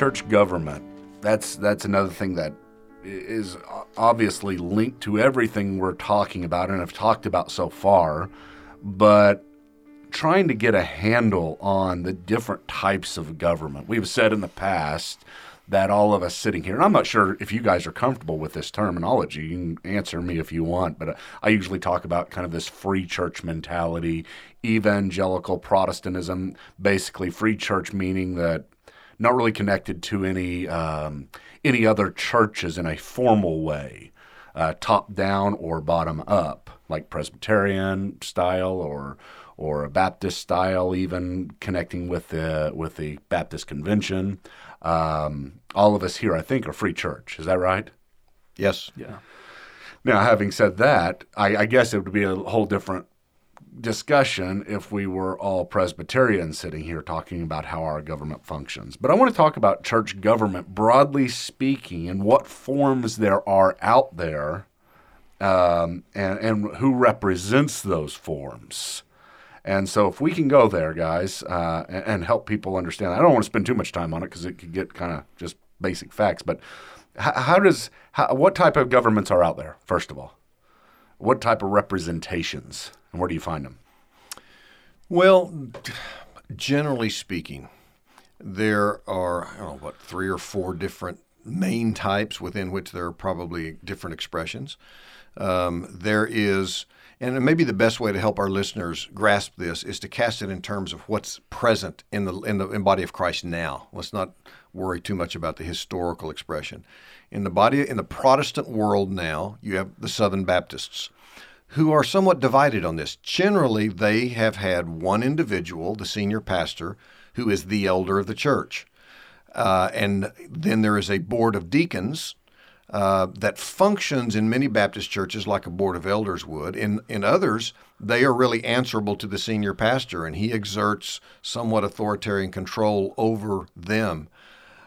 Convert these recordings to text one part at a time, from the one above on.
church government. That's that's another thing that is obviously linked to everything we're talking about and have talked about so far, but trying to get a handle on the different types of government. We've said in the past that all of us sitting here, and I'm not sure if you guys are comfortable with this terminology. You can answer me if you want, but uh, I usually talk about kind of this free church mentality, evangelical Protestantism, basically free church meaning that not really connected to any um, any other churches in a formal way, uh, top down or bottom up, like Presbyterian style or or a Baptist style, even connecting with the with the Baptist convention. Um, all of us here, I think, are free church. Is that right? Yes. Yeah. Now, having said that, I, I guess it would be a whole different discussion if we were all Presbyterians sitting here talking about how our government functions. But I want to talk about church government broadly speaking and what forms there are out there um, and, and who represents those forms. And so, if we can go there, guys, uh, and, and, help people understand, I don't want to spend too much time on it because it could get kind of just basic facts. But how, how does how, what type of governments are out there? First of all, what type of representations, and where do you find them? Well, generally speaking, there are I don't know what three or four different main types within which there are probably different expressions. Um, there is and maybe the best way to help our listeners grasp this is to cast it in terms of what's present in the in the in body of Christ now. Let's not worry too much about the historical expression. In the body in the Protestant world now, you have the Southern Baptists who are somewhat divided on this. Generally, they have had one individual, the senior pastor, who is the elder of the church. Uh, and then there is a board of deacons uh, that functions in many Baptist churches like a board of elders would. In in others, they are really answerable to the senior pastor, and he exerts somewhat authoritarian control over them.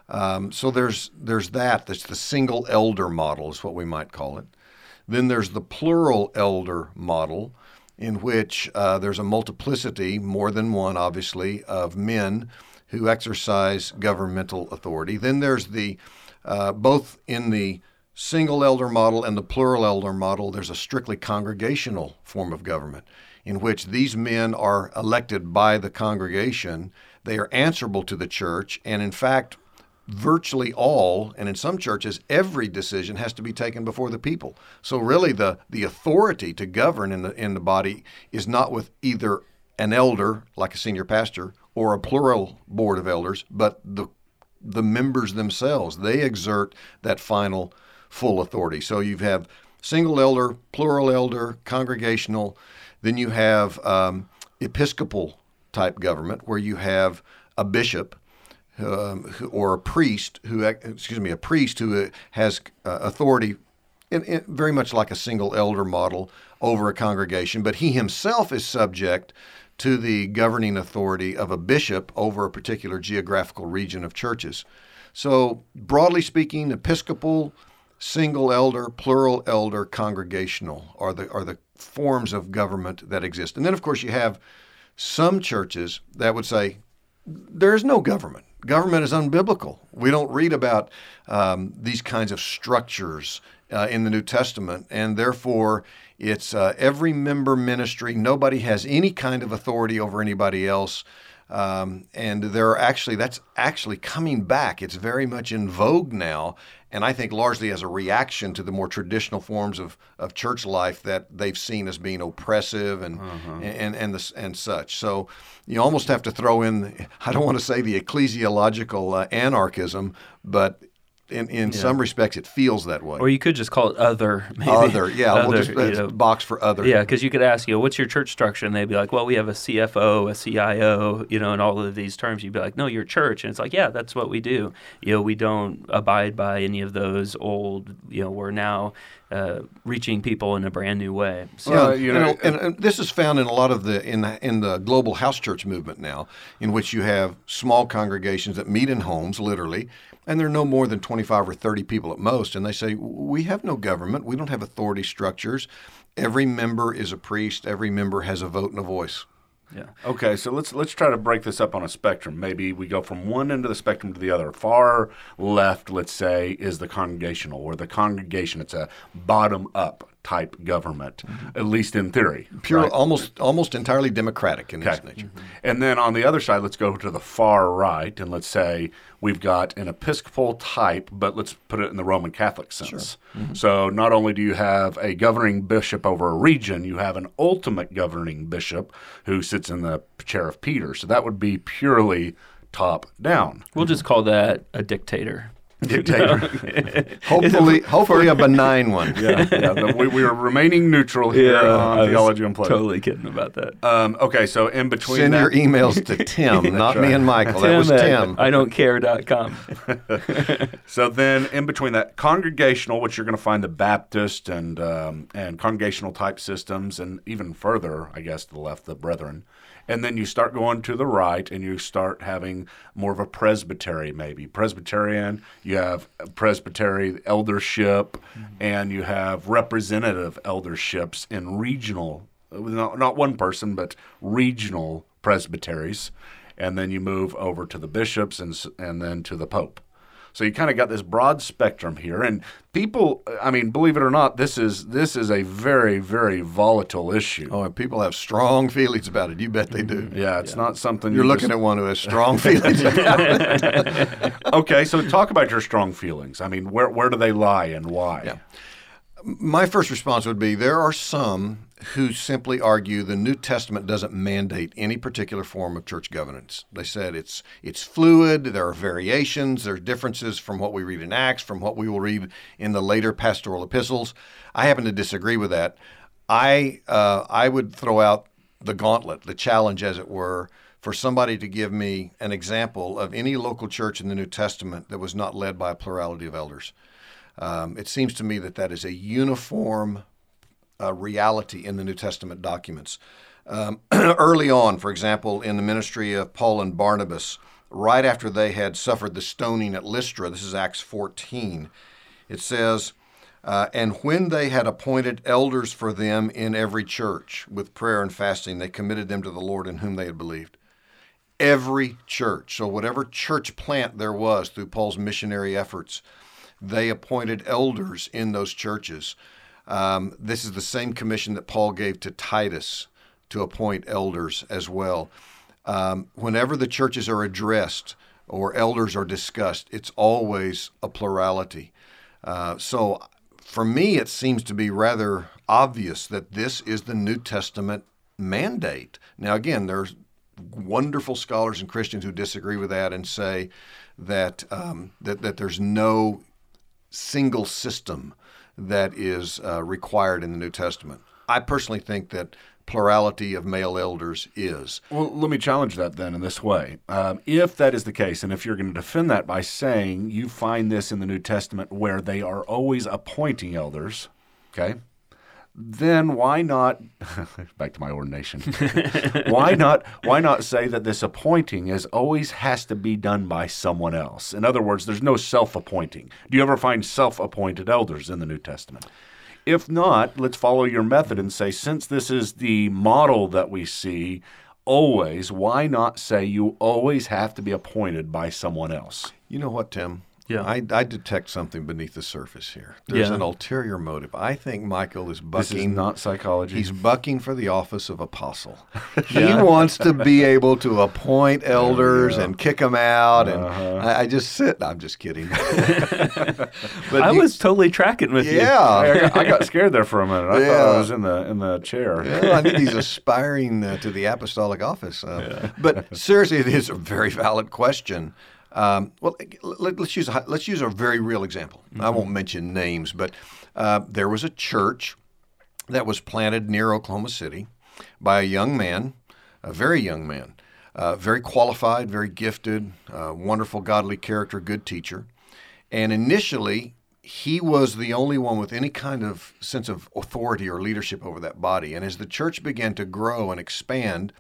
Um, so there's there's that. That's the single elder model, is what we might call it. Then there's the plural elder model, in which uh, there's a multiplicity, more than one, obviously, of men who exercise governmental authority. Then there's the uh, both in the single elder model and the plural elder model, there's a strictly congregational form of government in which these men are elected by the congregation. They are answerable to the church, and in fact, virtually all, and in some churches, every decision has to be taken before the people. So really, the the authority to govern in the in the body is not with either an elder, like a senior pastor, or a plural board of elders, but the the members themselves. They exert that final full authority. So you have single elder, plural elder, congregational. Then you have um, episcopal type government where you have a bishop um, or a priest who, excuse me, a priest who has uh, authority in, in very much like a single elder model over a congregation, but he himself is subject to the governing authority of a bishop over a particular geographical region of churches. So, broadly speaking, Episcopal, single elder, plural elder, congregational are the are the forms of government that exist. And then of course you have some churches that would say there's no government. Government is unbiblical. We don't read about um, these kinds of structures uh, in the New Testament, and therefore it's uh, every member ministry. Nobody has any kind of authority over anybody else. Um, and there are actually that's actually coming back. It's very much in vogue now, and I think largely as a reaction to the more traditional forms of, of church life that they've seen as being oppressive and uh-huh. and and, the, and such. So you almost have to throw in I don't want to say the ecclesiological uh, anarchism, but in, in yeah. some respects, it feels that way. Or you could just call it other. Maybe. Other, yeah. Other, we'll just uh, you know, box for other. Yeah, because you could ask, you know, what's your church structure? And they'd be like, well, we have a CFO, a CIO, you know, and all of these terms. You'd be like, no, you're church. And it's like, yeah, that's what we do. You know, we don't abide by any of those old, you know, we're now uh, reaching people in a brand new way. So, well, you know, and, and, this is found in a lot of the in the, in the global house church movement now, in which you have small congregations that meet in homes, literally, and there are no more than 25 or 30 people at most. And they say, We have no government, we don't have authority structures. Every member is a priest, every member has a vote and a voice. Yeah. Okay, so let's let's try to break this up on a spectrum. Maybe we go from one end of the spectrum to the other. Far left, let's say, is the congregational, or the congregation. It's a bottom up type government, mm-hmm. at least in theory. Pure, right? almost almost entirely democratic in its Okay. nature. Mm-hmm. And then on the other side, let's go to the far right, and let's say we've got an Episcopal type, but let's put it in the Roman Catholic sense. Mm-hmm. So not only do you have a governing bishop over a region, you have an ultimate governing bishop who sits in the chair of Peter. So that would be purely top down. We'll just call that a dictator. Dictator. Hopefully, hopefully a benign one. yeah, yeah. the- we, we are remaining neutral here on I was Theology Unplugged. Totally kidding about that. Um, okay, so in between Send that, your emails to Tim, not me and Michael. that was Tim. I don't care care.com. So then, in between that, congregational, which you're going to find the Baptist and um, and congregational type systems, and even further, I guess, to the left, the Brethren. And then you start going to the right, and you start having more of a presbytery, maybe Presbyterian. You have presbytery eldership, mm-hmm. and you have representative elderships in regional, not, not one person, but regional presbyteries. And then you move over to the bishops, and and then to the pope. So you kind of got this broad spectrum here, and people. I mean, believe it or not, this is this is a very very volatile issue. Oh, and people have strong feelings about it. You bet they do. Yeah, it's not something You're you looking just- at one who has strong feelings about it. Okay, so talk about your strong feelings. I mean, where where do they lie and why? Yeah. My first response would be there are some who simply argue the New Testament doesn't mandate any particular form of church governance. They said it's it's fluid, there are variations, there are differences from what we read in Acts, from what we will read in the later pastoral epistles. I happen to disagree with that. I uh, I would throw out the gauntlet, the challenge, as it were, for somebody to give me an example of any local church in the New Testament that was not led by a plurality of elders. Um, it seems to me that that is a uniform uh, reality in the New Testament documents. Um, early on, for example, in the ministry of Paul and Barnabas, right after they had suffered the stoning at Lystra, this is Acts 14, it says, uh, And when they had appointed elders for them in every church with prayer and fasting, they committed them to the Lord in whom they had believed every church. So, whatever church plant there was through Paul's missionary efforts, they appointed elders in those churches. Um, this is the same commission that Paul gave to Titus to appoint elders as well. Um, whenever the churches are addressed or elders are discussed, it's always a plurality. Uh, so, for me, it seems to be rather obvious that this is the New Testament mandate. Now, again, there's wonderful scholars and Christians who disagree with that and say that um, that, that there's no single system that is uh, required in the New Testament. I personally think that plurality of male elders is. Well, let me challenge that then in this way. Um, if that is the case, and if you're going to defend that by saying you find this in the New Testament where they are always appointing elders, okay, then why not back to my ordination? why not why not say that this appointing is always has to be done by someone else? In other words, there's no self-appointing. Do you ever find self-appointed elders in the New Testament? If not, let's follow your method and say, since this is the model that we see always, why not say you always have to be appointed by someone else? You know what, Tim? Yeah. I, I detect something beneath the surface here. There's Yeah. an ulterior motive. I think Michael is This is bucking. not psychology. He's bucking for the office of apostle. He wants to be able to appoint elders and kick them out. And Uh-huh. I, I just sit. I'm just kidding. but I you- was totally tracking with you. Yeah. got, I got scared there for a minute. I thought I was in the in the chair. Yeah, I think he's aspiring uh, to the apostolic office. Uh, But seriously, it is a very valid question. Um, well, let, us use a, let's use a very real example. I won't mention names, but uh, there was a church that was planted near Oklahoma City by a young man, a very young man, uh, very qualified, very gifted, uh, wonderful godly character, good teacher. And initially, he was the only one with any kind of sense of authority or leadership over that body. And as the church began to grow and expand,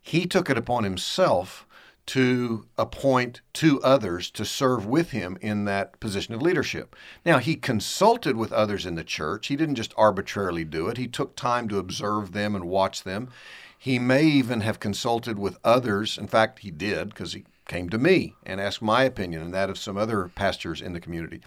he took it upon himself to appoint two others to serve with him in that position of leadership. Now, he consulted with others in the church. He didn't just arbitrarily do it, he took time to observe them and watch them. He may even have consulted with others. In fact, he did because he came to me and asked my opinion and that of some other pastors in the community.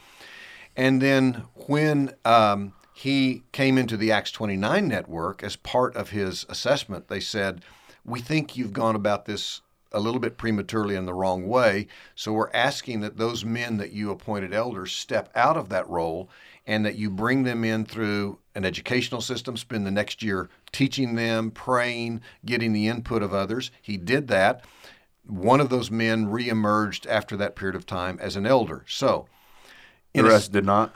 And then when um, he came into the Acts 29 network as part of his assessment, they said, We think you've gone about this a little bit prematurely in the wrong way. So we're asking that those men that you appointed elders step out of that role and that you bring them in through an educational system, spend the next year teaching them, praying, getting the input of others. He did that. One of those men reemerged after that period of time as an elder. So, the rest a, did not.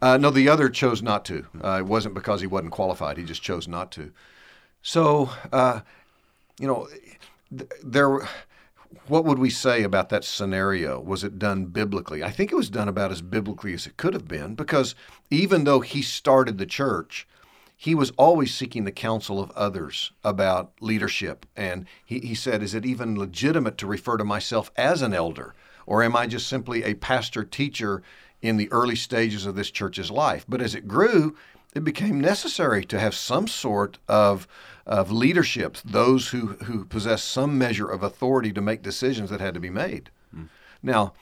Uh, no, the other chose not to. Uh, it wasn't because he wasn't qualified; he just chose not to. So, uh, you know, there what would we say about that scenario? Was it done biblically? I think it was done about as biblically as it could have been because even though he started the church, he was always seeking the counsel of others about leadership. And he, he said, Is it even legitimate to refer to myself as an elder? Or am I just simply a pastor teacher in the early stages of this church's life? But as it grew, it became necessary to have some sort of of leadership, those who, who possess some measure of authority to make decisions that had to be made. Mm. Now,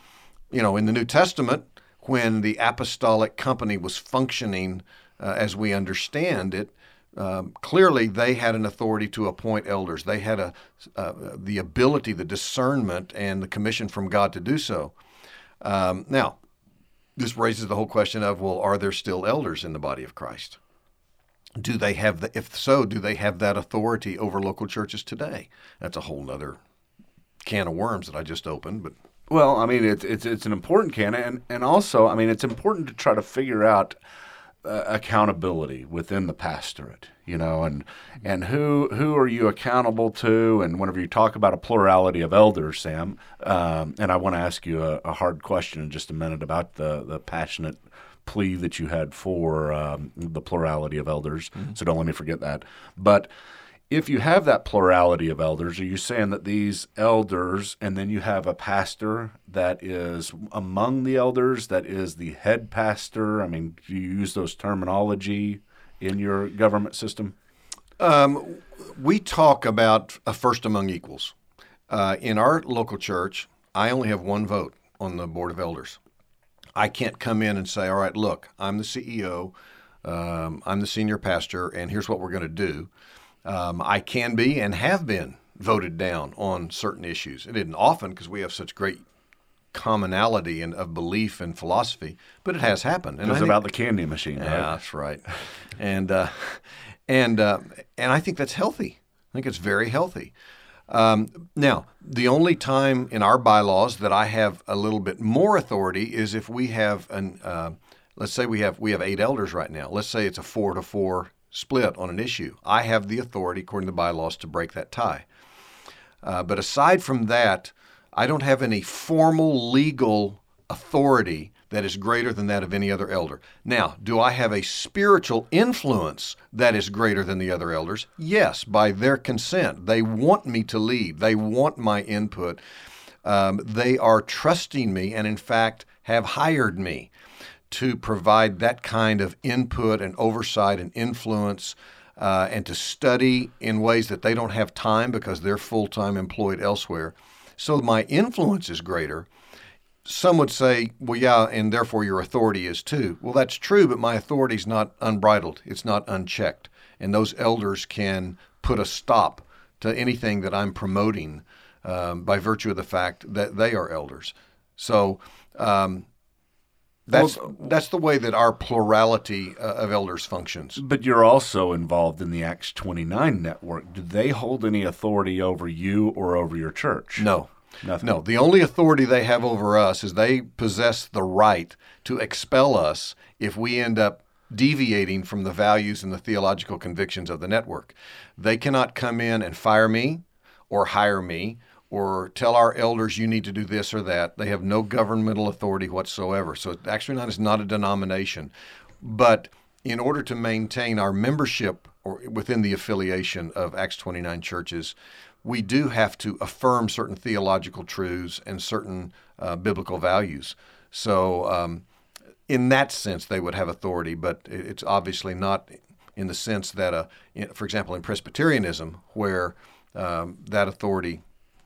you know, in the New Testament, when the apostolic company was functioning uh, as we understand it, um, clearly they had an authority to appoint elders. They had a, uh, the ability, the discernment, and the commission from God to do so. Um, now, this raises the whole question of well, are there still elders in the body of Christ? Do they have the, if so do they have that authority over local churches today? That's a whole nother can of worms that i just opened but well i mean it's it's, it's an important can and, and also i mean it's important to try to figure out uh, accountability within the pastorate you know and and who who are you accountable to? And whenever you talk about a plurality of elders sam um, and i want to ask you a, a hard question in just a minute about the the passionate plea that you had for um, the plurality of elders. Mm-hmm. So don't let me forget that. But if you have that plurality of elders, are you saying that these elders, and then you have a pastor that is among the elders, that is the head pastor? I mean, do you use those terminology in your government system? Um, we talk about a first among equals. Uh, in our local church, I only have one vote on the board of elders. I can't come in and say, all right, look, I'm the CEO, um, I'm the senior pastor, and here's what we're going to do. Um, I can be and have been voted down on certain issues. It isn't often because we have such great commonality and of belief and philosophy, but it has happened. And it's about the candy machine. Yeah, right? that's right. and uh, and uh, and I think that's healthy. I think it's very healthy. Um, now, the only time in our bylaws that I have a little bit more authority is if we have an, uh, let's say we have we have eight elders right now. Let's say it's a four to four split on an issue. I have the authority, according to the bylaws, to break that tie. Uh, but aside from that, I don't have any formal legal authority that is greater than that of any other elder. Now, do I have a spiritual influence that is greater than the other elders? Yes, by their consent. They want me to lead, they want my input. Um, they are trusting me and, in fact, have hired me to provide that kind of input and oversight and influence. Uh, and to study in ways that they don't have time because they're full time employed elsewhere. So my influence is greater, some would say, well, yeah, and therefore your authority is too. Well, that's true, but my authority is not unbridled, it's not unchecked. And those elders can put a stop to anything that I'm promoting um, by virtue of the fact that they are elders. So, um, that's well, that's the way that our plurality uh, of elders functions. But you're also involved in the Acts 29 network. Do they hold any authority over you or over your church? No. Nothing. No, the only authority they have over us is they possess the right to expel us if we end up deviating from the values and the theological convictions of the network. They cannot come in and fire me or hire me or tell our elders you need to do this or that. They have no governmental authority whatsoever. So Acts 29 is not a denomination. But in order to maintain our membership or within the affiliation of Acts 29 churches, we do have to affirm certain theological truths and certain uh, biblical values. So, um, in that sense, they would have authority, but it's obviously not in the sense that, a, for example, in Presbyterianism, where um, that authority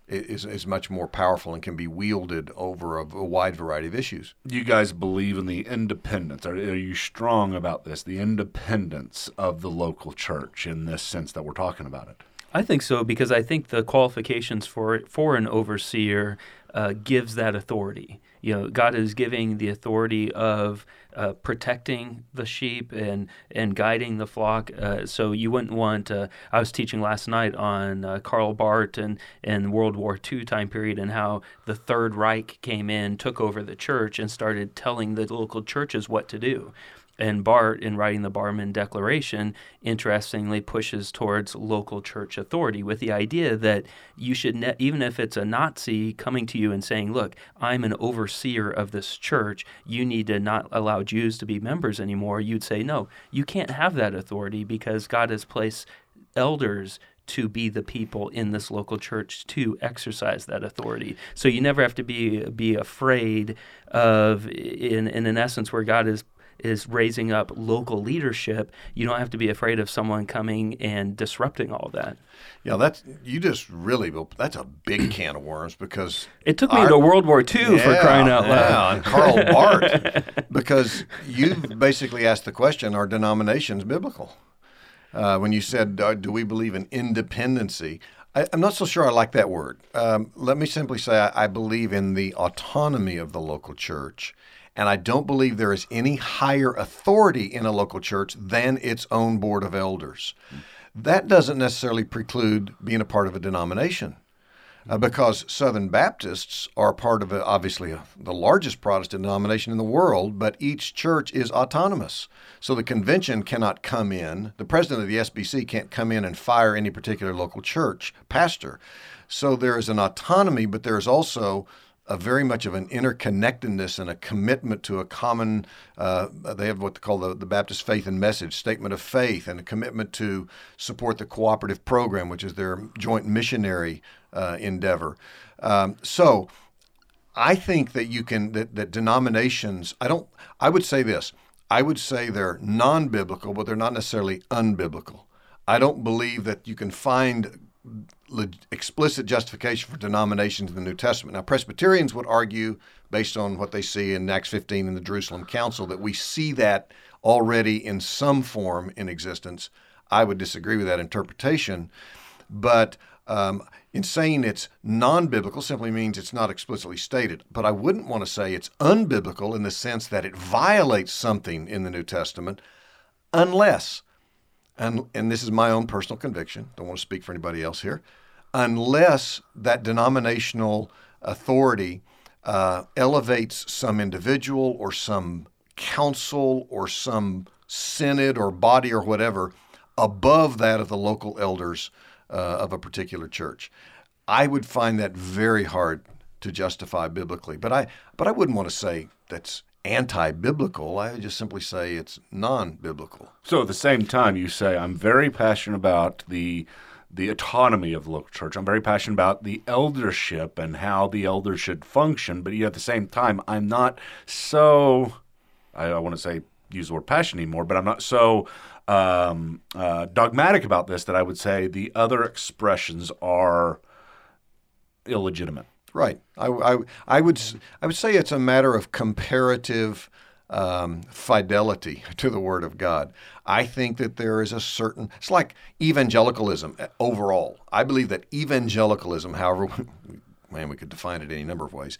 is, is much more powerful and can be wielded over a, a, wide variety of issues. You guys believe in the independence. Are, are, you strong about this? The independence of the local church in this sense that we're talking about it? I think so because I think the qualifications for for an overseer uh, gives that authority. You know, God is giving the authority of uh, protecting the sheep and and guiding the flock. Uh, so you wouldn't want. Uh, I was teaching last night on uh, Karl Barth and and World War II time period and how the Third Reich came in, took over the church, and started telling the local churches what to do. And Barth, in writing the Barmen Declaration, interestingly pushes towards local church authority with the idea that you should, ne- even if it's a Nazi coming to you and saying, Look, I'm an overseer of this church, you need to not allow Jews to be members anymore, you'd say, No, you can't have that authority because God has placed elders to be the people in this local church to exercise that authority. So you never have to be be afraid of in in an essence where God is is raising up local leadership, you don't have to be afraid of someone coming and disrupting all of that. Yeah, that's you just really that's a big can of worms because it took me our, to World War II yeah, for crying out loud. Yeah, and Karl Barth, because you basically asked the question: Are denominations biblical? Uh, when you said, uh, "Do we believe in independency?" I, am not so sure I like that word. Um, let me simply say I, I believe in the autonomy of the local church and I don't believe there is any higher authority in a local church than its own board of elders. That doesn't necessarily preclude being a part of a denomination. Uh, because Southern Baptists are part of a, obviously a, the largest Protestant denomination in the world, but each church is autonomous. So the convention cannot come in, the president of the SBC can't come in and fire any particular local church pastor. So there is an autonomy, but there is also a very much of an interconnectedness and a commitment to a common. Uh, they have what they call the, the Baptist Faith and Message statement of faith, and a commitment to support the cooperative program, which is their joint missionary uh, endeavor. Um, so, I think that you can that, that denominations. I don't. I would say this. I would say they're non-biblical, but they're not necessarily unbiblical. I don't believe that you can find explicit justification for denominations in the New Testament. Now, Presbyterians would argue, based on what they see in Acts 15 in the Jerusalem Council, that we see that already in some form in existence. I would disagree with that interpretation. But um, in saying it's non biblical simply means it's not explicitly stated. But I wouldn't want to say it's unbiblical in the sense that it violates something in the New Testament unless and, and this is my own personal conviction, don't want to speak for anybody else here, unless that denominational authority uh, elevates some individual or some council or some synod or body or whatever above that of the local elders uh, of a particular church. I would find that very hard to justify biblically, but I but I wouldn't want to say that's anti-biblical. I would just simply say it's non-biblical. So at the same time, you say I'm very passionate about the the autonomy of the local church. I'm very passionate about the eldership and how the elders should function. But yet at the same time, I'm not so. I, I want to say use the word passion anymore, but I'm not so um, uh, dogmatic about this that I would say the other expressions are illegitimate. Right. I, I, I, would I would say it's a matter of comparative um, fidelity to the Word of God. I think that there is a certain. It's like evangelicalism uh, overall. I believe that evangelicalism, however, man, we could define it any number of ways,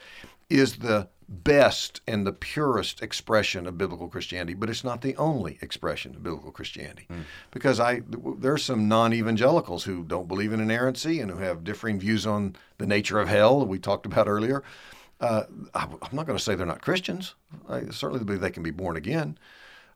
is the best and the purest expression of biblical Christianity, but it's not the only expression of biblical Christianity. Mm. Because I there are some non-evangelicals who don't believe in inerrancy and who have differing views on the nature of hell that we talked about earlier. Uh, I, am not going to say they're not Christians. I certainly believe they can be born again.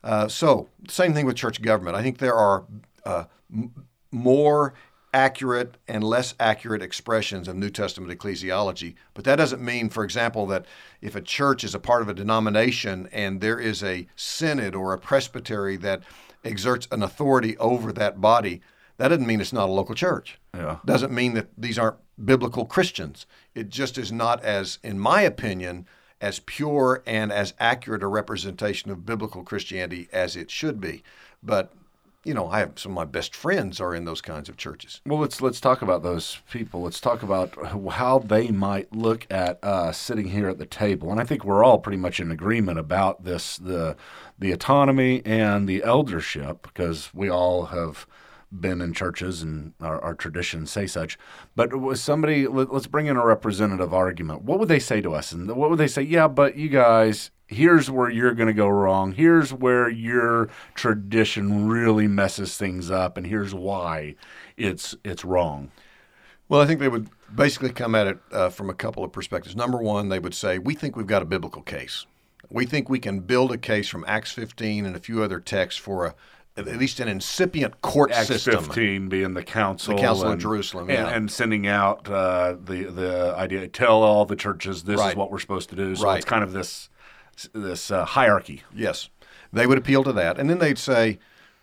Uh, so, same thing with church government. I think there are uh, m- more accurate and less accurate expressions of New Testament ecclesiology. But that doesn't mean, for example, that if a church is a part of a denomination and there is a synod or a presbytery that exerts an authority over that body, that doesn't mean it's not a local church. Yeah. Doesn't mean that these aren't biblical Christians. It just is not as, in my opinion, as pure and as accurate a representation of biblical Christianity as it should be. But you know, I have some of my best friends are in those kinds of churches. Well, let's let's talk about those people. Let's talk about how they might look at us sitting here at the table. And I think we're all pretty much in agreement about this the the autonomy and the eldership because we all have been in churches and our, our traditions say such. But was somebody let, us bring in a representative argument. What would they say to us? And what would they say? Yeah, but you guys here's where you're going to go wrong. Here's where your tradition really messes things up, and here's why it's it's wrong. Well, I think they would basically come at it uh, from a couple of perspectives. Number one, they would say, We think we've got a biblical case. We think we can build a case from Acts 15 and a few other texts for a, at least an incipient court system. Acts system. 15 being the council, the council and, of Jerusalem, and, yeah. and sending out uh, the the idea, tell all the churches this Right. is what we're supposed to do. So Right. it's kind of this this uh, hierarchy. Yes, they would appeal to that, and then they'd say,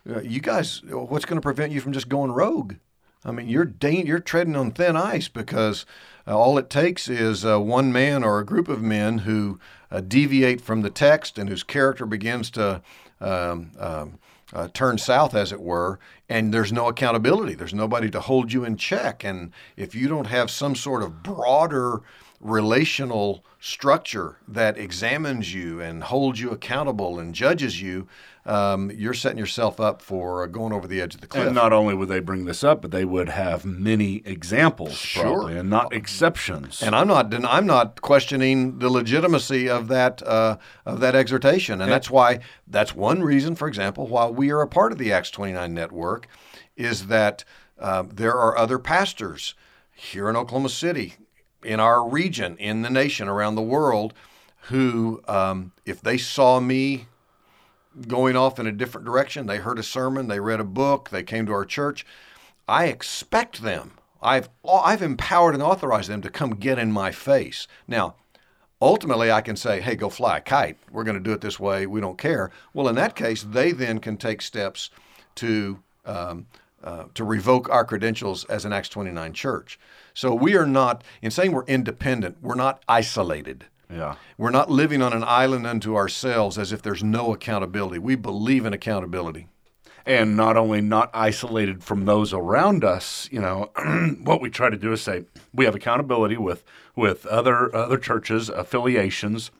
uh, "You guys, what's going to prevent you from just going rogue? I mean, you're you're treading on thin ice because uh, all it takes is uh, one man or a group of men who uh, deviate from the text and whose character begins to." Um, um, uh, turn south, as it were, and there's no accountability. There's nobody to hold you in check. And if you don't have some sort of broader relational structure that examines you and holds you accountable and judges you, um, you're setting yourself up for going over the edge of the cliff. And not only would they bring this up, but they would have many examples, Sure. probably, and not exceptions. And I'm not I'm not questioning the legitimacy of that uh, of that exhortation, and that's why that's one reason, for example, why we are a part of the Acts 29 network, is that uh, there are other pastors here in Oklahoma City, in our region, in the nation, around the world, who, um, if they saw me going off in a different direction. They heard a sermon, they read a book, they came to our church. I expect them. I've I've empowered and authorized them to come get in my face. Now, ultimately I can say, "Hey, go fly a kite. We're going to do it this way. We don't care." Well, in that case, they then can take steps to um, uh, to revoke our credentials as an Acts 29 church. So we are not, in saying we're independent, we're not isolated. yeah. We're not living on an island unto ourselves as if there's no accountability. We believe in accountability. and not only not isolated from those around us, you know, what we try to do is say we have accountability with with other other churches, affiliations,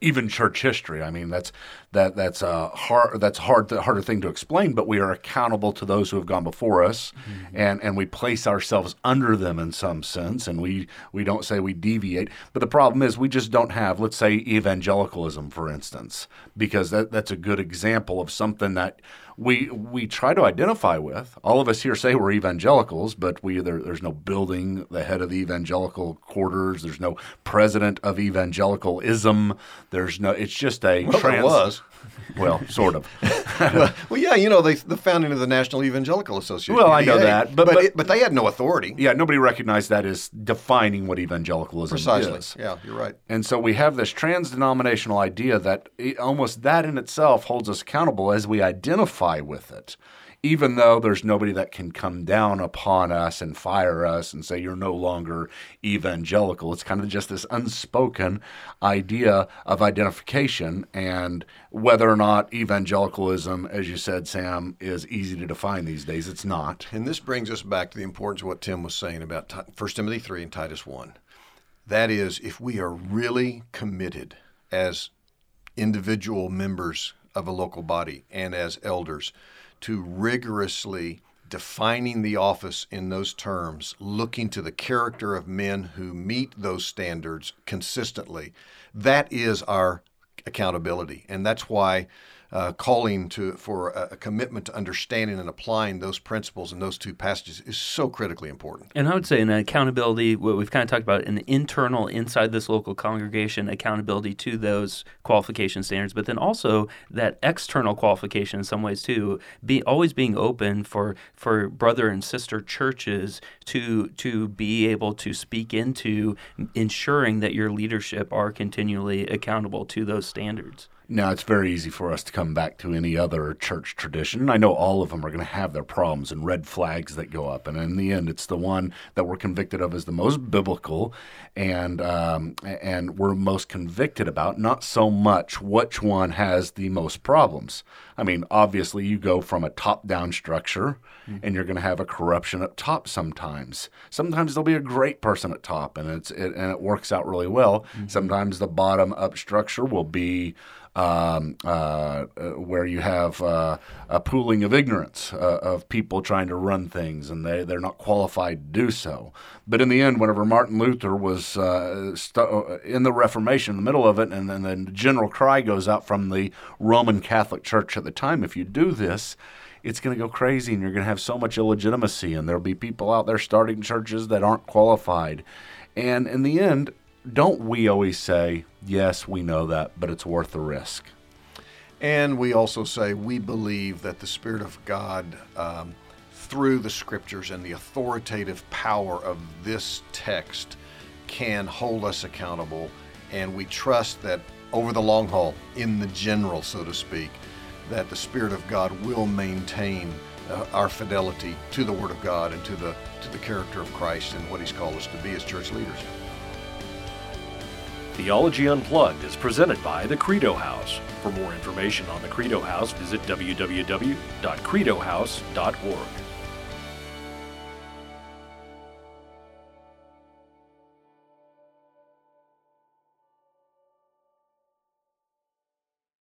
even church history. I mean, that's that that's uh, a hard that's hard the harder thing to explain, but we are accountable to those who have gone before us, mm-hmm. and and we place ourselves under them in some sense, and we we don't say we deviate. But the problem is we just don't have, let's say, evangelicalism, for instance, because that that's a good example of something that we we try to identify with. All of us here say we're evangelicals, but we there, there's no building the head of the evangelical quarters. There's no president of evangelicalism. There's no. It's just a Well, there was. Well, sort of. well, well, yeah, you know, they, the founding of the National Evangelical Association. Well, I know EVA, that, but- but but- it- but they had no authority. yeah, nobody recognized that as defining what evangelicalism is. Precisely. is. Yeah, you're right. And so we have this trans-denominational idea that it, almost that in itself holds us accountable as we identify with it. Even though there's nobody that can come down upon us and fire us and say you're no longer evangelical. It's kind of just this unspoken idea of identification and whether or not evangelicalism, as you said, Sam, is easy to define these days. It's not. And this brings us back to the importance of what Tim was saying about Ti- 1 Timothy 3 and Titus 1. That is, if we are really committed as individual members of a local body and as elders to rigorously defining the office in those terms, looking to the character of men who meet those standards consistently, that is our accountability. And that's why uh, calling to for a, a commitment to understanding and applying those principles in those two passages is so critically important. And I would say in accountability, what we've kind of talked about, an internal inside this local congregation accountability to those qualification standards, but then also that external qualification in some ways too, be always being open for for brother and sister churches to to be able to speak into ensuring that your leadership are continually accountable to those standards. Now, it's very easy for us to come back to any other church tradition. I know all of them are going to have their problems and red flags that go up. And in the end, it's the one that we're convicted of as the most biblical and, um, and we're most convicted about, not so much which one has the most problems. I mean, obviously, you go from a top down structure mm-hmm. and you're going to have a corruption up top sometimes. Sometimes there'll be a great person at top and, it's, it, and it works out really well. Mm-hmm. Sometimes the bottom up structure will be um, uh, uh, where you have uh, a pooling of ignorance uh, of people trying to run things and they, they're not qualified to do so. But in the end, whenever Martin Luther was uh, st- uh, in the Reformation, in the middle of it, and then the general cry goes out from the Roman Catholic Church at the time if you do this, it's going to go crazy and you're going to have so much illegitimacy and there'll be people out there starting churches that aren't qualified. And in the end, don't we always say, yes, we know that, but it's worth the risk? And we also say we believe that the Spirit of God, um, through the scriptures and the authoritative power of this text, can hold us accountable. And we trust that over the long haul, in the general, so to speak, that the Spirit of God will maintain uh, our fidelity to the Word of God and to the to the character of Christ and what He's called us to be as church leaders. Theology Unplugged is presented by the Credo House. For more information on the Credo House, visit www.credohouse.org.